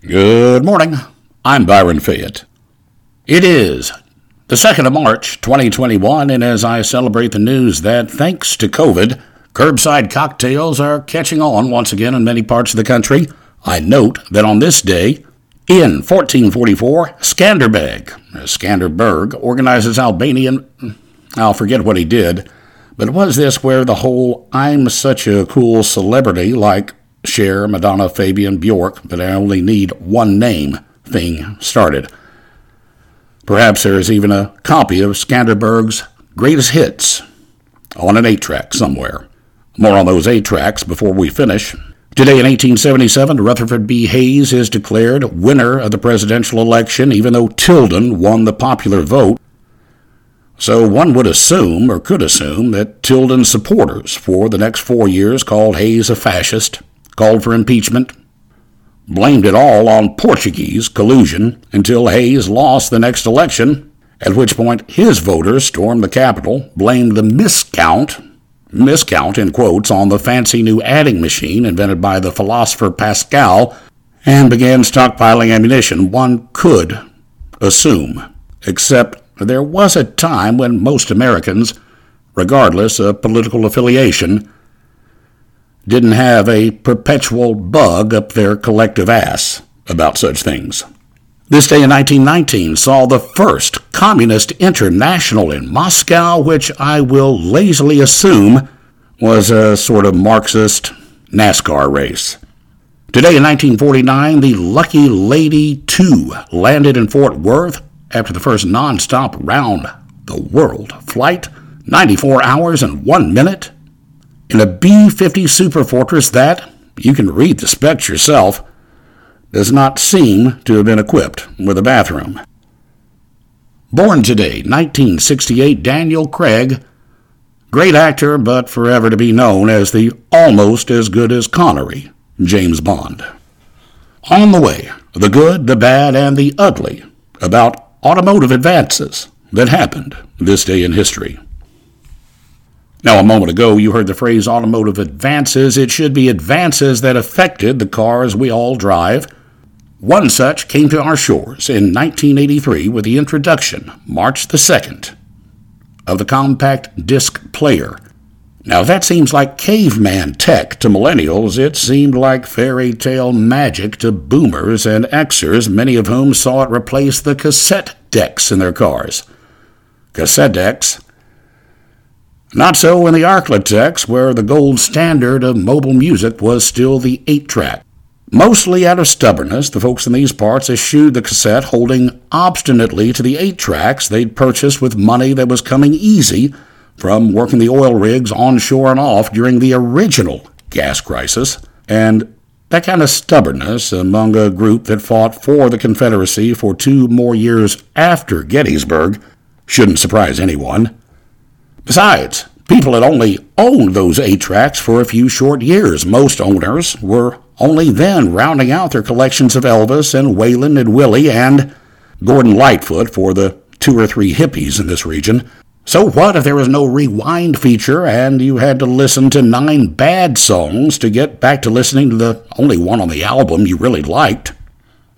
Good morning. I'm Byron Fayette. It is the 2nd of March, 2021, and as I celebrate the news that, thanks to COVID, curbside cocktails are catching on once again in many parts of the country, I note that on this day, in 1444, Skanderbeg, uh, Skanderberg, organizes Albanian. Mm, I'll forget what he did, but was this where the whole I'm such a cool celebrity like Cher, Madonna, Fabian, Bjork, but I only need one name thing started? Perhaps there is even a copy of Skanderberg's greatest hits on an 8 track somewhere. More on those 8 tracks before we finish. Today in 1877, Rutherford B. Hayes is declared winner of the presidential election, even though Tilden won the popular vote. So one would assume, or could assume, that Tilden's supporters for the next four years called Hayes a fascist, called for impeachment, blamed it all on Portuguese collusion until Hayes lost the next election, at which point his voters stormed the Capitol, blamed the miscount miscount in quotes on the fancy new adding machine invented by the philosopher Pascal and began stockpiling ammunition, one could assume. Except there was a time when most Americans, regardless of political affiliation, didn't have a perpetual bug up their collective ass about such things. This day in 1919 saw the first Communist International in Moscow, which I will lazily assume was a sort of Marxist NASCAR race. Today in 1949, the Lucky Lady 2 landed in Fort Worth after the first nonstop round the world flight, 94 hours and 1 minute, in a B 50 Superfortress that, you can read the specs yourself, does not seem to have been equipped with a bathroom. Born today, 1968, Daniel Craig, great actor, but forever to be known as the almost as good as Connery James Bond. On the way, the good, the bad, and the ugly about automotive advances that happened this day in history. Now, a moment ago, you heard the phrase automotive advances. It should be advances that affected the cars we all drive one such came to our shores in 1983 with the introduction, March the 2nd, of the compact disc player. Now, that seems like caveman tech to millennials. It seemed like fairy tale magic to boomers and Xers, many of whom saw it replace the cassette decks in their cars. Cassette decks. Not so in the Arklatex, where the gold standard of mobile music was still the 8 track. Mostly out of stubbornness, the folks in these parts eschewed the cassette, holding obstinately to the eight tracks they'd purchased with money that was coming easy from working the oil rigs onshore and off during the original gas crisis. And that kind of stubbornness among a group that fought for the Confederacy for two more years after Gettysburg shouldn't surprise anyone. Besides, people had only owned those eight tracks for a few short years. Most owners were only then rounding out their collections of Elvis and Waylon and Willie and Gordon Lightfoot for the two or three hippies in this region. So what if there was no rewind feature and you had to listen to nine bad songs to get back to listening to the only one on the album you really liked?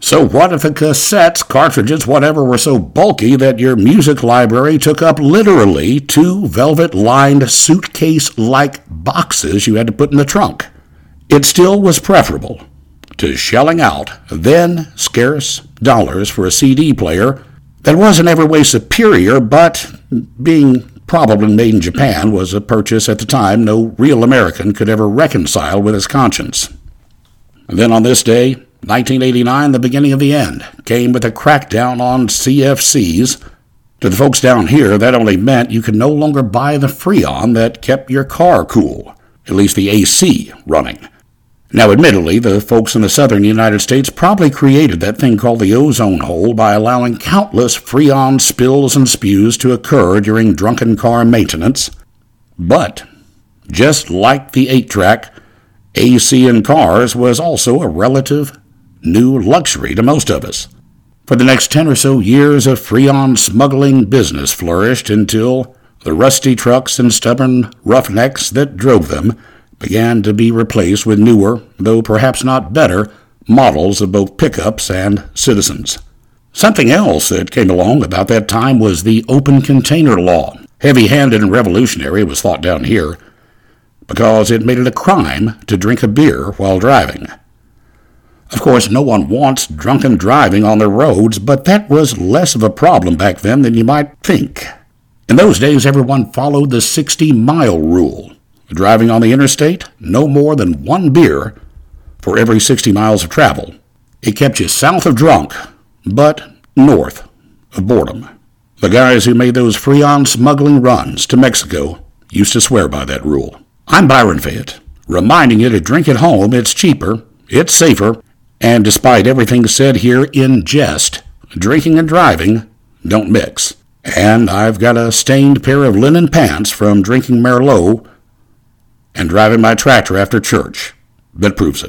So what if the cassettes, cartridges, whatever were so bulky that your music library took up literally two velvet lined suitcase like boxes you had to put in the trunk? It still was preferable to shelling out then scarce dollars for a CD player that was in every way superior, but being probably made in Japan was a purchase at the time no real American could ever reconcile with his conscience. And then on this day, 1989, the beginning of the end, came with a crackdown on CFCs. To the folks down here, that only meant you could no longer buy the Freon that kept your car cool, at least the AC, running. Now, admittedly, the folks in the southern United States probably created that thing called the ozone hole by allowing countless freon spills and spews to occur during drunken car maintenance. But, just like the 8 track, AC in cars was also a relative new luxury to most of us. For the next 10 or so years, a freon smuggling business flourished until the rusty trucks and stubborn roughnecks that drove them began to be replaced with newer, though perhaps not better, models of both pickups and citizens. Something else that came along about that time was the open container law. Heavy handed and revolutionary it was thought down here because it made it a crime to drink a beer while driving. Of course, no one wants drunken driving on the roads, but that was less of a problem back then than you might think. In those days, everyone followed the 60 mile rule. Driving on the interstate, no more than one beer for every 60 miles of travel. It kept you south of drunk, but north of boredom. The guys who made those Freon smuggling runs to Mexico used to swear by that rule. I'm Byron Fayette, reminding you to drink at home. It's cheaper, it's safer, and despite everything said here in jest, drinking and driving don't mix. And I've got a stained pair of linen pants from drinking Merlot and driving my tractor after church that proves it.